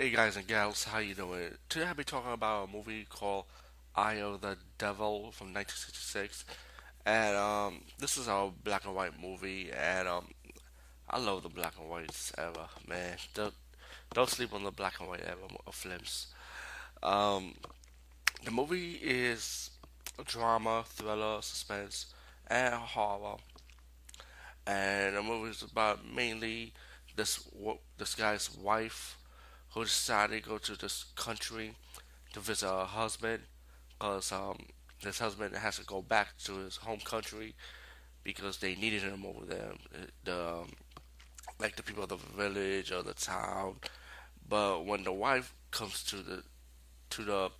Hey guys and gals, how you doing? Today I'll be talking about a movie called Eye of the Devil from 1966, and um, this is a black and white movie, and um, I love the black and whites ever, man. Don't, don't sleep on the black and white ever of films. Um, the movie is a drama, thriller, suspense, and horror, and the movie is about mainly this this guy's wife who decided to go to this country to visit her husband because um, his husband has to go back to his home country because they needed him over there. The um, like the people of the village or the town. But when the wife comes to the to the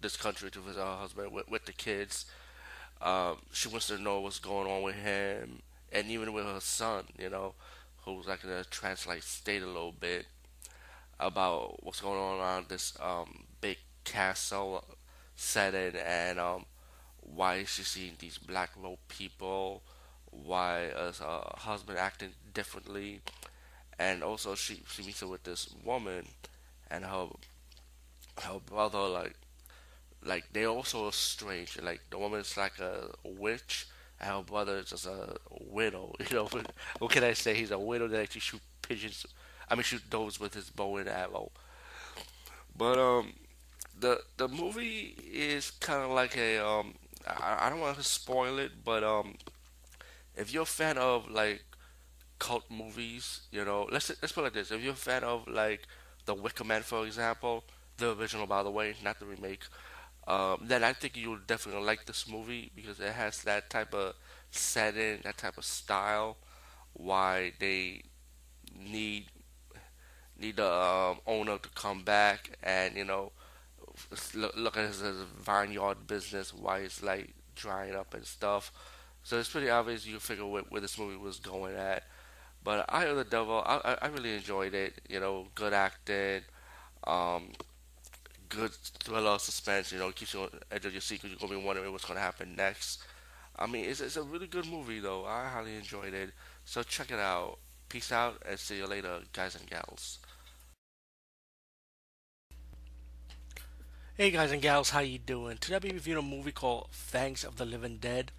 this country to visit her husband with, with the kids, um, she wants to know what's going on with him and even with her son. You know, who's like in a translate state a little bit about what's going on around this um, big castle setting and um, why she seeing these black robed people, why is her husband acting differently, and also she she meets up with this woman and her her brother like like they also are strange. Like the woman is like a witch and her brother is just a widow. You know, what can I say? He's a widow that actually shoot pigeons. I mean, shoot those with his bow and arrow. But um, the the movie is kind of like a um. I, I don't want to spoil it, but um, if you're a fan of like cult movies, you know, let's let's put it like this: if you're a fan of like The Wicker Man, for example, the original, by the way, not the remake, um, then I think you'll definitely like this movie because it has that type of setting, that type of style. Why they need need the um, owner to come back and you know look, look at his, his vineyard business, why it's like drying up and stuff. So it's pretty obvious you figure where, where this movie was going at. But Eye of the Devil, I, I, I really enjoyed it. You know, good acting, um, good thriller, suspense. You know, keeps you on edge of your seat because you're gonna be wondering what's gonna happen next. I mean, it's, it's a really good movie though. I highly enjoyed it. So check it out. Peace out and see you later, guys and gals. Hey guys and gals, how you doing? Today I'll be reviewing a movie called Fangs of the Living Dead,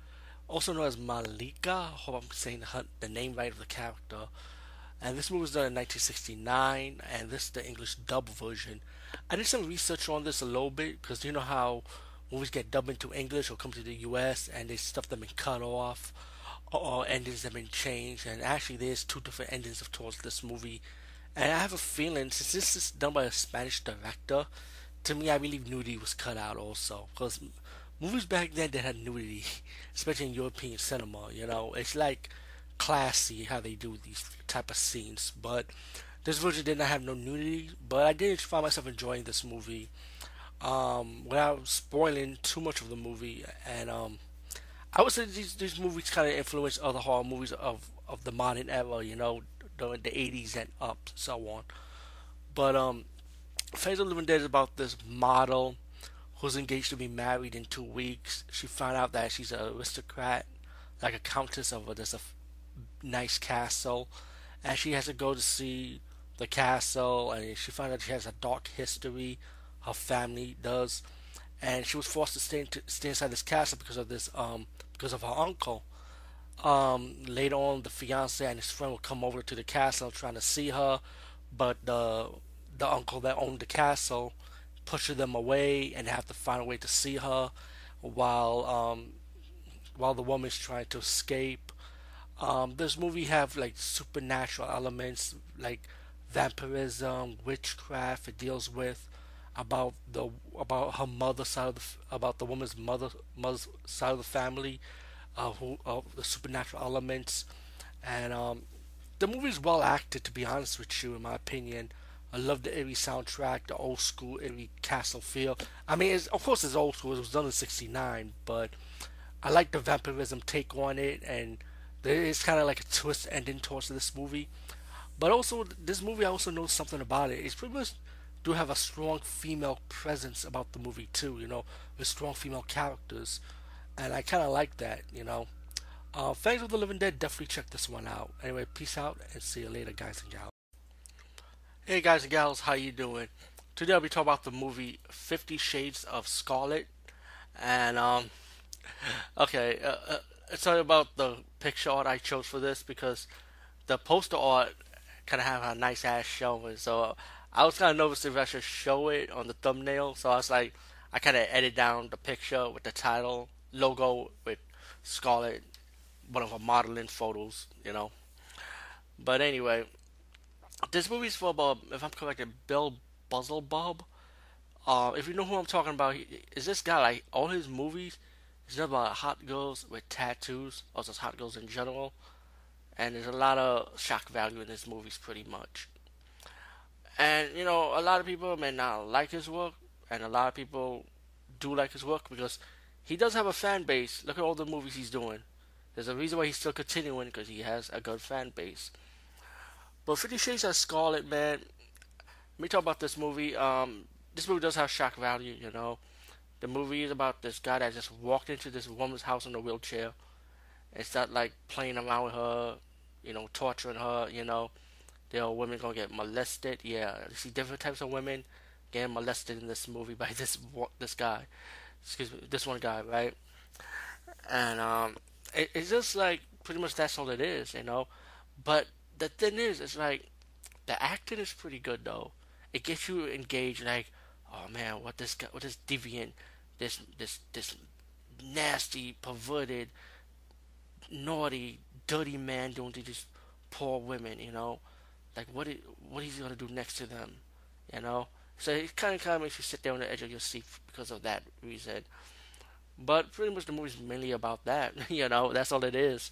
also known as Malenka. Hope I'm saying the, name right of the character. And this movie was done in 1969, and this is the English dub version. I did some research on this a little bit because you know how movies get dubbed into English or come to the U.S. and they stuff them and cut off, or endings have been changed. And actually, there's two different endings of towards this movie. And I have a feeling since this is done by a Spanish director, to me, I believe nudity was cut out also because movies back then that had nudity, especially in European cinema. You know, it's like classy how they do these type of scenes, but this version did not have no nudity. But I did find myself enjoying this movie um, without spoiling too much of the movie. And um, I would say these these movies kind of influenced other horror movies of of the modern era. You know, during the 80s and up, so on. But um, Dead is about this model who's engaged to be married in two weeks. She found out that she's an aristocrat, like a countess of a, this a nice castle, and she has to go to see the castle. And she found out she has a dark history. Her family does, and she was forced to stay stay inside this castle because of this um because of her uncle. Um, later on, the fiance and his friend will come over to the castle trying to see her, but the the uncle that owned the castle pushes them away and have to find a way to see her while um, while the woman's trying to escape. Um, this movie have like supernatural elements like vampirism, witchcraft. It deals with about the about her mother side of the, about the woman's mother mother's side of the family, uh, who uh, the supernatural elements, and um, the movie is well acted. To be honest with you, in my opinion, I love the eerie soundtrack, the old school eerie castle feel. I mean, of course, it's old school. It was done in '69, but I like the vampirism take on it, and there is kind of like a twist ending towards this movie. But also, this movie I also know something about it. It's pretty much do have a strong female presence about the movie too. You know, with strong female characters, and I kind of like that. You know, uh, Fangs of the Living Dead. Definitely check this one out. Anyway, peace out and see you later, guys and gals. Hey guys and gals, how you doing? Today I'll be talking about the movie Fifty Shades of Scarlett, and um, okay, uh, uh, it's all about the picture art I chose for this because the poster art kind of have a nice ass showing, so I was kind of nervous if I should show it on the thumbnail, so I was like, I kind of edit down the picture with the title logo with Scarlett, one of her modeling photos, you know. But anyway, this movie's for about, if I'm correct, Bill Zebub. Uh, if you know who I'm talking about, he, is this guy like all his movies is about hot girls with tattoos, or just hot girls in general. And there's a lot of shock value in his movies, pretty much. And you know, a lot of people may not like his work, and a lot of people do like his work because he does have a fan base. Look at all the movies he's doing. There's a reason why he's still continuing because he has a good fan base. But Fifty Shades of Scarlett, man. Let me talk about this movie. Um, this movie does have shock value, you know. The movie is about this guy that just walked into this woman's house in a wheelchair and start like playing around with her, you know, torturing her, you know. There are women gonna get molested. Yeah, you see different types of women getting molested in this movie by this this guy. Excuse me, this one guy, right? And um, it, it's just like pretty much that's all it is, you know. But the thing is, it's like the acting is pretty good though. It gets you engaged. Like, oh man, what this guy, what this deviant, this this this nasty, perverted, naughty, dirty man doing to these poor women. You know, like what it, what he's gonna do next to them. You know, so it kind of kind of makes you sit there on the edge of your seat because of that reason. But pretty much the movie's mainly about that. you know, that's all it is.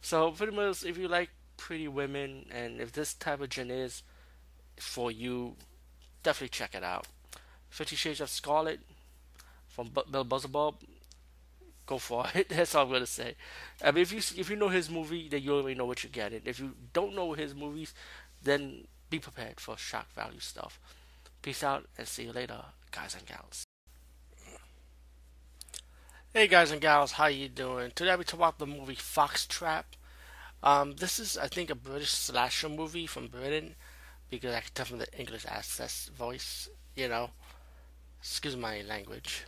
So pretty much, if you like pretty women, and if this type of gen is for you, definitely check it out. Fifty Shades of Scarlett from B- Bill. Go for it. That's all I'm gonna say. I mean, if you if you know his movie, then you already know what you're getting. If you don't know his movies, then be prepared for shock value stuff. Peace out and see you later, guys and gals. Hey guys and gals, how you doing? Today we talk about the movie Foxtrap. Um, this is, I think, a British slasher movie from Britain because I can tell from the English access voice, you know. Excuse my language.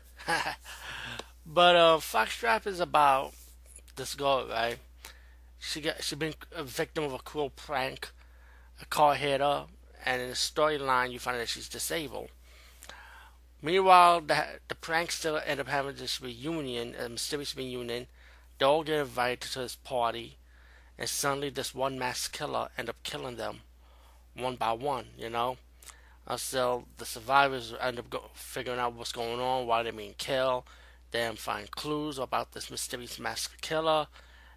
but uh, Foxtrap is about this girl, right? She got she been a victim of a cruel prank. A car hit her, and in the storyline, you find that she's disabled. Meanwhile, the the prankster end up having this reunion, a mysterious reunion. They all get invited to this party and suddenly this one mass killer end up killing them one by one, you know. Uh, so the survivors end up go- figuring out what's going on, why they're being killed. Then find clues about this mysterious mass killer,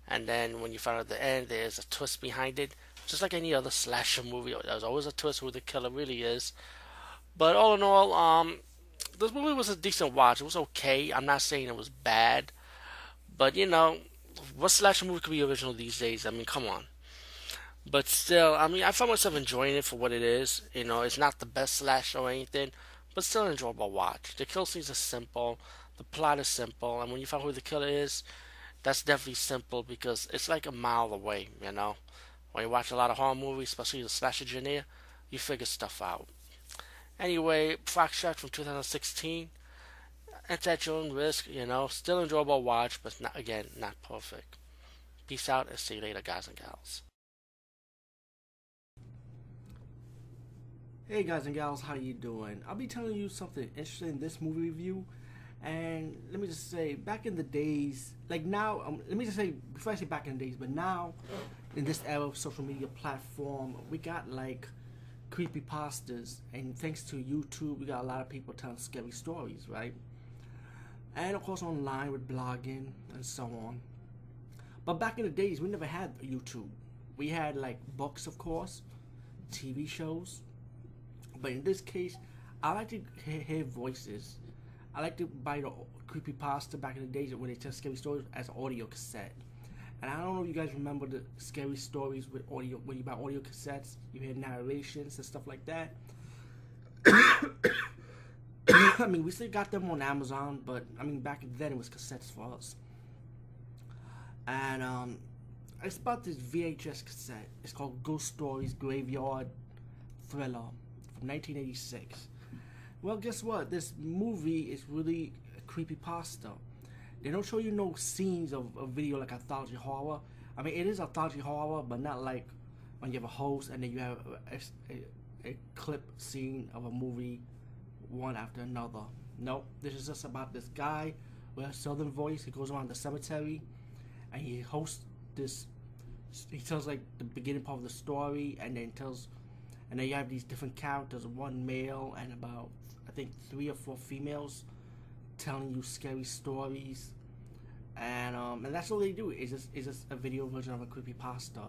and then when you find out the end, there's a twist behind it. Just like any other slasher movie, there's always a twist who the killer really is. But all in all, um, this movie was a decent watch. It was okay. I'm not saying it was bad, but you know, what slasher movie could be original these days? I mean, come on. But still, I mean, I found myself enjoying it for what it is. You know, it's not the best slasher or anything, but still enjoyable watch. The kill scenes are simple, the plot is simple, and when you find who the killer is, that's definitely simple because it's like a mile away. You know, when you watch a lot of horror movies, especially the slasher genre, you figure stuff out. Anyway, Foxtrap from 2016 it's at your own risk, you know. Still enjoyable watch, but not again, not perfect. Peace out and see you later, guys and gals. Hey guys and gals, how are you doing? I'll be telling you something interesting in this movie review. And let me just say, back in the days, like now, um, let me just say, before I say back in the days, but now, in this era of social media platform, we got like creepy pastas, and thanks to YouTube, we got a lot of people telling scary stories, right? And of course online with blogging and so on. But back in the days, we never had YouTube. We had like books, of course, TV shows. But in this case, I like to hear, hear voices. I like to buy the creepy pasta back in the days when they tell scary stories as audio cassette. And I don't know if you guys remember the scary stories with audio when you buy audio cassettes, you hear narrations and stuff like that. I mean, we still got them on Amazon, but I mean, back then it was cassettes for us. And um, it's about this VHS cassette. It's called Ghost Stories Graveyard Thriller. from 1986. Well, guess what? This movie is really creepy pasta. They don't show you no scenes of a video like anthology horror. I mean, it is anthology horror, but not like when you have a host and then you have a, a, a clip scene of a movie one after another. Nope, this is just about this guy with a southern voice. He goes around the cemetery and he hosts this. He tells like the beginning part of the story and then tells, and then you have these different characters one male and about, I think, three or four females telling you scary stories. And um, and that's all they do. It's just it's just a video version of a creepy pasta,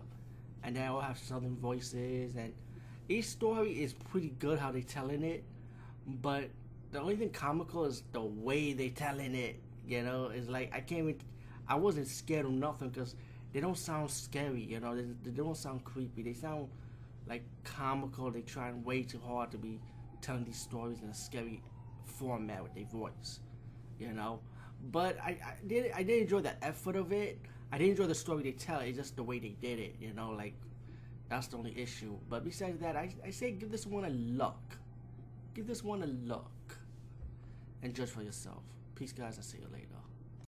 and they all have southern voices. And each story is pretty good how they're telling it, but the only thing comical is the way they telling it. You know, it's like I can't even. I wasn't scared of nothing because they don't sound scary. You know, they, they don't sound creepy. They sound like comical. They trying way too hard to be telling these stories in a scary format with their voice. You know, but I, I did I did enjoy the effort of it. I did enjoy the story they tell. It's just the way they did it. You know, like that's the only issue. But besides that, I I say give this one a look. Give this one a look and judge for yourself. Peace, guys. I'll see you later.